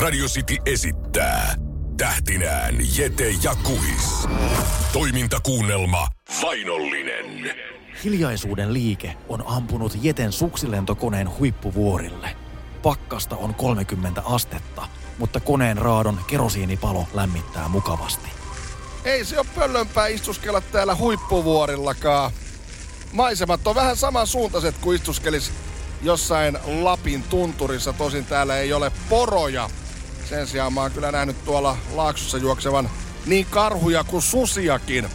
Radio City esittää tähtinään Jete ja Kuhis. Toimintakuunnelma Vainollinen. Hiljaisuuden liike on ampunut Jeten suksilentokoneen huippuvuorille. Pakkasta on 30 astetta, mutta koneen raadon kerosiinipalo lämmittää mukavasti. Ei se ole pöllönpää istuskella täällä huippuvuorillakaan. Maisemat on vähän samansuuntaiset kuin istuskelis jossain Lapin tunturissa. Tosin täällä ei ole poroja. Sen sijaan mä oon kyllä nähnyt tuolla laaksossa juoksevan niin karhuja kuin susiakin.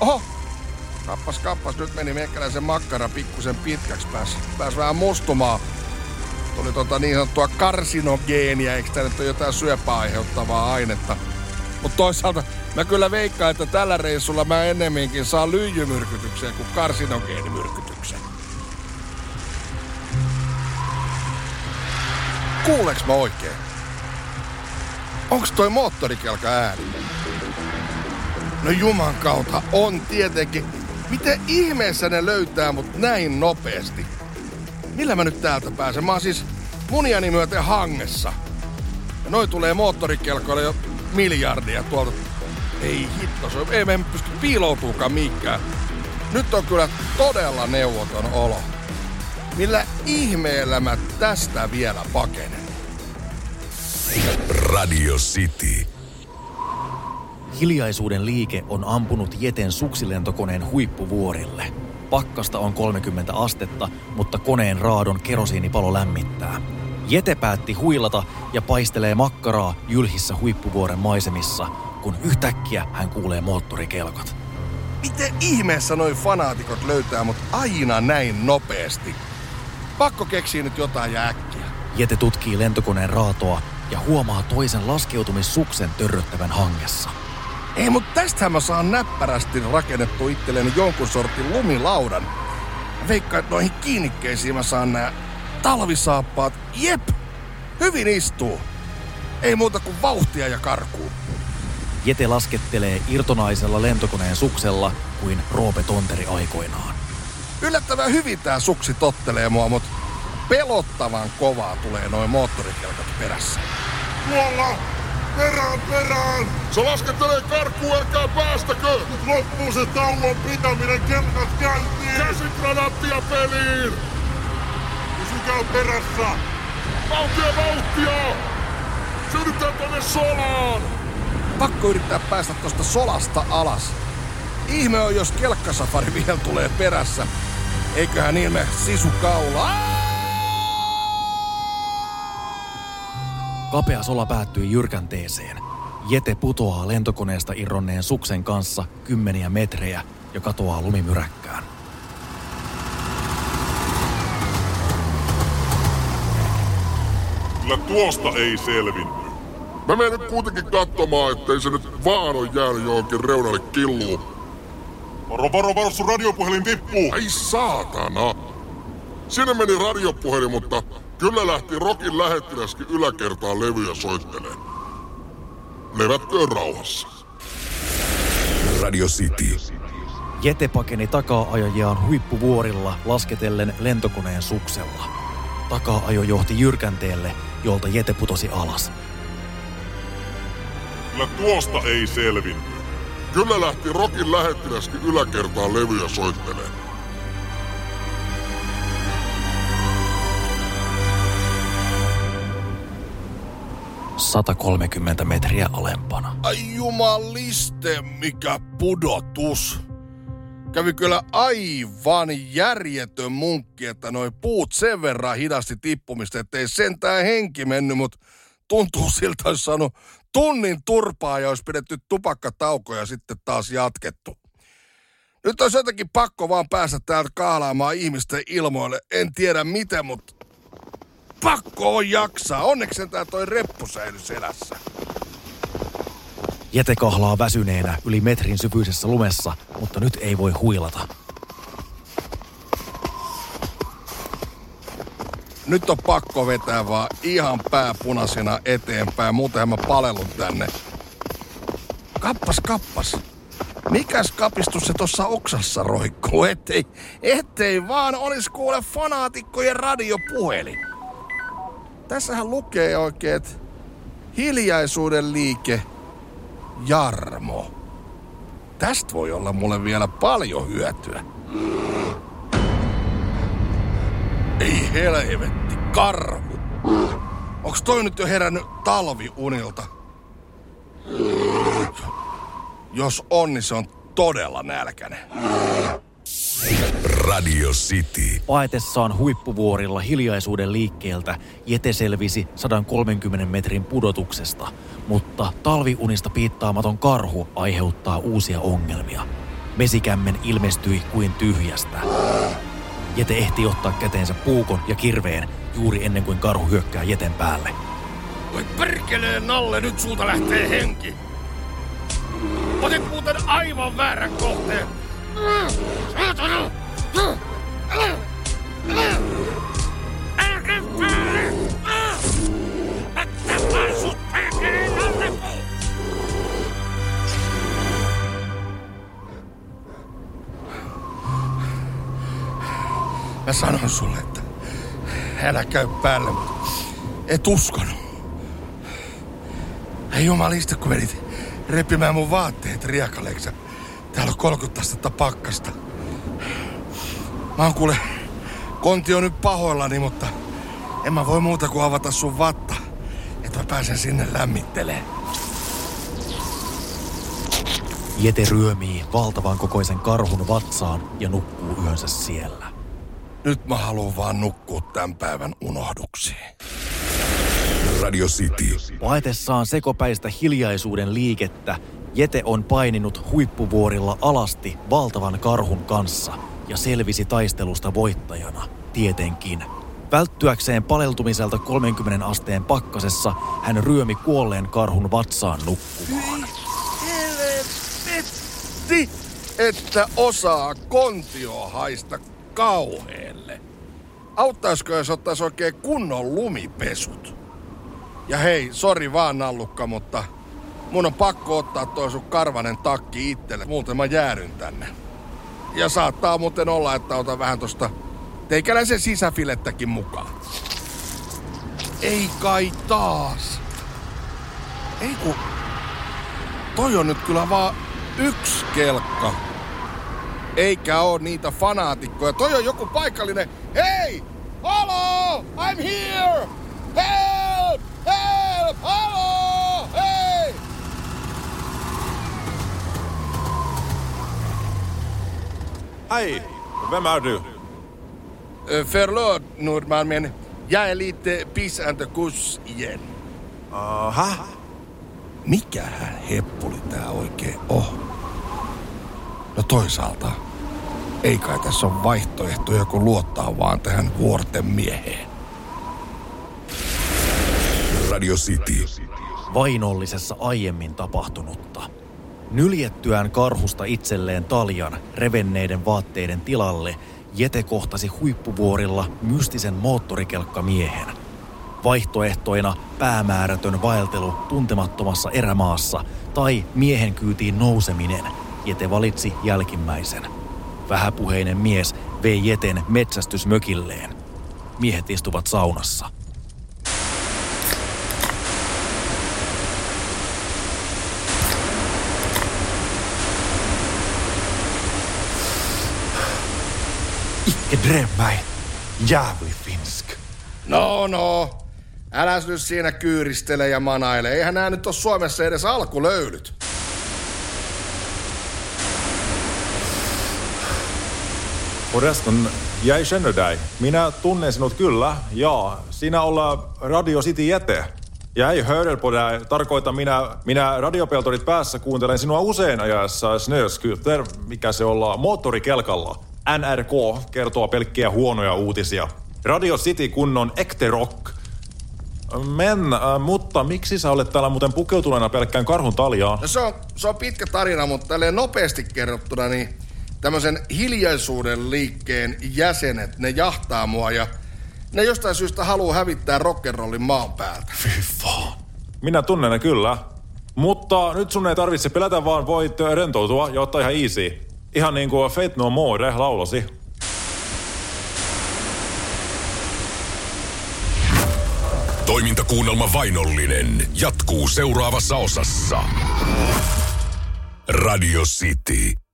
Oho, kappas kappas, nyt meni meikäläisen makkara pikkusen pitkäksi, pääs, pääs vähän mustumaan. Tuli tota niin sanottua karsinogeenia, eikö tää nyt ole jotain syöpää aiheuttavaa ainetta? Mutta toisaalta mä kyllä veikkaan, että tällä reissulla mä ennemminkin saan lyijymyrkytyksen kuin karsinogeenimyrkytyksen. Kuuleks mä oikein? Onks toi moottorikelka ääni? No juman kautta on tietenkin. Miten ihmeessä ne löytää mut näin nopeasti? Millä mä nyt täältä pääsen? Mä oon siis muniani myöten hangessa. Ja noin tulee moottorikelkoille jo miljardia tuolta. Ei hitto, se ei me pysty piiloutuukaan mihinkään. Nyt on kyllä todella neuvoton olo. Millä ihmeellä mä tästä vielä pakenen? Radio City. Hiljaisuuden liike on ampunut Jeten suksilentokoneen huippuvuorille. Pakkasta on 30 astetta, mutta koneen raadon kerosiinipalo lämmittää. Jete päätti huilata ja paistelee makkaraa jylhissä huippuvuoren maisemissa, kun yhtäkkiä hän kuulee moottorikelkot. Miten ihmeessä noi fanaatikot löytää mut aina näin nopeasti? Pakko keksiä nyt jotain ja äkkiä. Jete tutkii lentokoneen raatoa ja huomaa toisen laskeutumissuksen törröttävän hangessa. Ei, mut tästähän mä saan näppärästi rakennettu itselleni jonkun sortin lumilaudan. Mä veikkaan, että noihin kiinnikkeisiin mä saan nää talvisaappaat. Jep! Hyvin istuu. Ei muuta kuin vauhtia ja karkuun. Jete laskettelee irtonaisella lentokoneen suksella kuin Roope Tonteri aikoinaan. Yllättävän hyvin tää suksi tottelee mua, mut pelottavan kovaa tulee noin moottorikelkat perässä. Tuolla! Perään, perään! Se laskettelee karkuun, älkää päästäkö! Nyt loppuu se tauon pitäminen, kelkat käyntiin! Käsikranaattia peliin! Pysykää perässä! Vauhtia, vauhtia! Sydytään tonne solaan! Pakko yrittää päästä tosta solasta alas. Ihme on, jos kelkkasafari vielä tulee perässä. Eiköhän ilme sisu kaula. Kapea sola päättyi jyrkänteeseen. Jete putoaa lentokoneesta irronneen suksen kanssa kymmeniä metrejä ja katoaa lumimyräkkään. Kyllä tuosta ei selvinny. Mä menen nyt kuitenkin katsomaan, ettei se nyt vaan ole jäänyt johonkin reunalle killuun. Varo, varo, varo, sun radiopuhelin tippuu! Ai saatana! Sinne meni radiopuhelin, mutta kyllä lähti Rokin lähettiläskin yläkertaan levyjä soittelee. Levätköön rauhassa. Radio City. Jete pakeni takaa-ajojiaan huippuvuorilla lasketellen lentokoneen suksella. Takaa-ajo johti jyrkänteelle, jolta Jete putosi alas. Kyllä tuosta ei selvinny. Kyllä lähti Rokin lähettiläskin yläkertaan levyjä soittelee. 130 metriä alempana. Ai jumaliste, mikä pudotus. Kävi kyllä aivan järjetön munkki, että noi puut sen verran hidasti tippumista, ettei sentään henki mennyt, mutta tuntuu siltä, olisi saanut tunnin turpaa ja olisi pidetty tupakkataukoja sitten taas jatkettu. Nyt olisi jotenkin pakko vaan päästä täältä kaalaamaan ihmisten ilmoille. En tiedä miten, mutta pakko on jaksaa. Onneksi tää toi reppu säily selässä. Jete kahlaa väsyneenä yli metrin syvyisessä lumessa, mutta nyt ei voi huilata. Nyt on pakko vetää vaan ihan pääpunaisena eteenpäin, muutenhan mä palelun tänne. Kappas, kappas. Mikäs kapistus se tuossa oksassa roikkuu, ettei, ettei vaan olis kuule fanaatikkojen radiopuhelin. Tässähän lukee oikein, että Hiljaisuuden liike Jarmo. Tästä voi olla mulle vielä paljon hyötyä. Ei helvetti, karhu. Onks toi nyt jo herännyt talviunilta? Jos on, niin se on todella nälkäinen. Radio City. Paetessaan huippuvuorilla hiljaisuuden liikkeeltä Jete selvisi 130 metrin pudotuksesta, mutta talviunista piittaamaton karhu aiheuttaa uusia ongelmia. Vesikämmen ilmestyi kuin tyhjästä. Jete ehti ottaa käteensä puukon ja kirveen juuri ennen kuin karhu hyökkää Jeten päälle. Voi perkeleen Nalle, nyt sulta lähtee henki. Otit muuten aivan väärän kohteen. Saatana! Mä sanon sulle, että älä käy päälle, mutta et uskonut. Ei jumalista, kun menit repimään mun vaatteet riekaleeksi. Täällä on 30 astetta pakkasta. Mä oon kuule, konti on nyt pahoillani, mutta en mä voi muuta kuin avata sun vatta, että mä pääsen sinne lämmittelee. Jete ryömii valtavan kokoisen karhun vatsaan ja nukkuu yönsä siellä. Nyt mä haluan vaan nukkua tämän päivän unohduksiin. Radio City. Paetessaan sekopäistä hiljaisuuden liikettä, Jete on paininut huippuvuorilla alasti valtavan karhun kanssa ja selvisi taistelusta voittajana, tietenkin. Välttyäkseen paleltumiselta 30 asteen pakkasessa hän ryömi kuolleen karhun vatsaan nukkumaan. Helvetti, että osaa kontio haista kauheelle. Auttaisiko, jos ottaisi oikein kunnon lumipesut? Ja hei, sori vaan Nallukka, mutta mun on pakko ottaa toi sun karvanen takki itselle, muuten mä jääryn tänne. Ja saattaa muuten olla, että otan vähän tosta teikäläisen sisäfilettäkin mukaan. Ei kai taas. Ei ku... Toi on nyt kyllä vaan yksi kelkka. Eikä oo niitä fanaatikkoja. Toi on joku paikallinen... Hei! Halo! I'm here! Help! Help! Halo! Hei! Hej! Vem är du? Ö, Förlåt Nordman, men jag är lite pissande kuss igen. Aha. Mikähän heppuli tää oikein on? No toisaalta, ei kai tässä ole vaihtoehtoja kuin luottaa vaan tähän vuorten mieheen. Radio City. vainollisessa aiemmin tapahtunutta. Nyljettyään karhusta itselleen taljan revenneiden vaatteiden tilalle, Jete kohtasi huippuvuorilla mystisen moottorikelkkamiehen. Vaihtoehtoina päämäärätön vaeltelu tuntemattomassa erämaassa tai miehen kyytiin nouseminen. Jete valitsi jälkimmäisen. Vähäpuheinen mies vei Jeten metsästysmökilleen. Miehet istuvat saunassa. Icke drev mig. Jävlig finsk. No no, älä nyt siinä kyyristele ja manaile. Eihän nämä nyt ole Suomessa edes alkulöylyt. Förresten, jag känner dig. Minä tunnen sinut kyllä. Ja, sinä olla Radio City hörde på dig. Tarkoitan minä, minä radiopeltorit päässä kuuntelen sinua usein ajassa snöskuter, mikä se olla, moottorikelkalla. NRK kertoo pelkkiä huonoja uutisia. Radio City kunnon ekte rock. Men, äh, mutta miksi sä olet täällä muuten pukeutuneena pelkkään karhun taljaan? No se on, se on pitkä tarina, mutta tälleen nopeasti kerrottuna, niin tämmöisen hiljaisuuden liikkeen jäsenet, ne jahtaa mua ja ne jostain syystä haluaa hävittää rock'n'rollin maan päältä. Fy fan. Minä tunnen ne kyllä. Mutta nyt sun ei tarvitse pelätä, vaan voit rentoutua ja ottaa ihan easy. Ihan niin kuin Fate No More laulosi. Toimintakuunnelma Vainollinen jatkuu seuraavassa osassa. Radio City.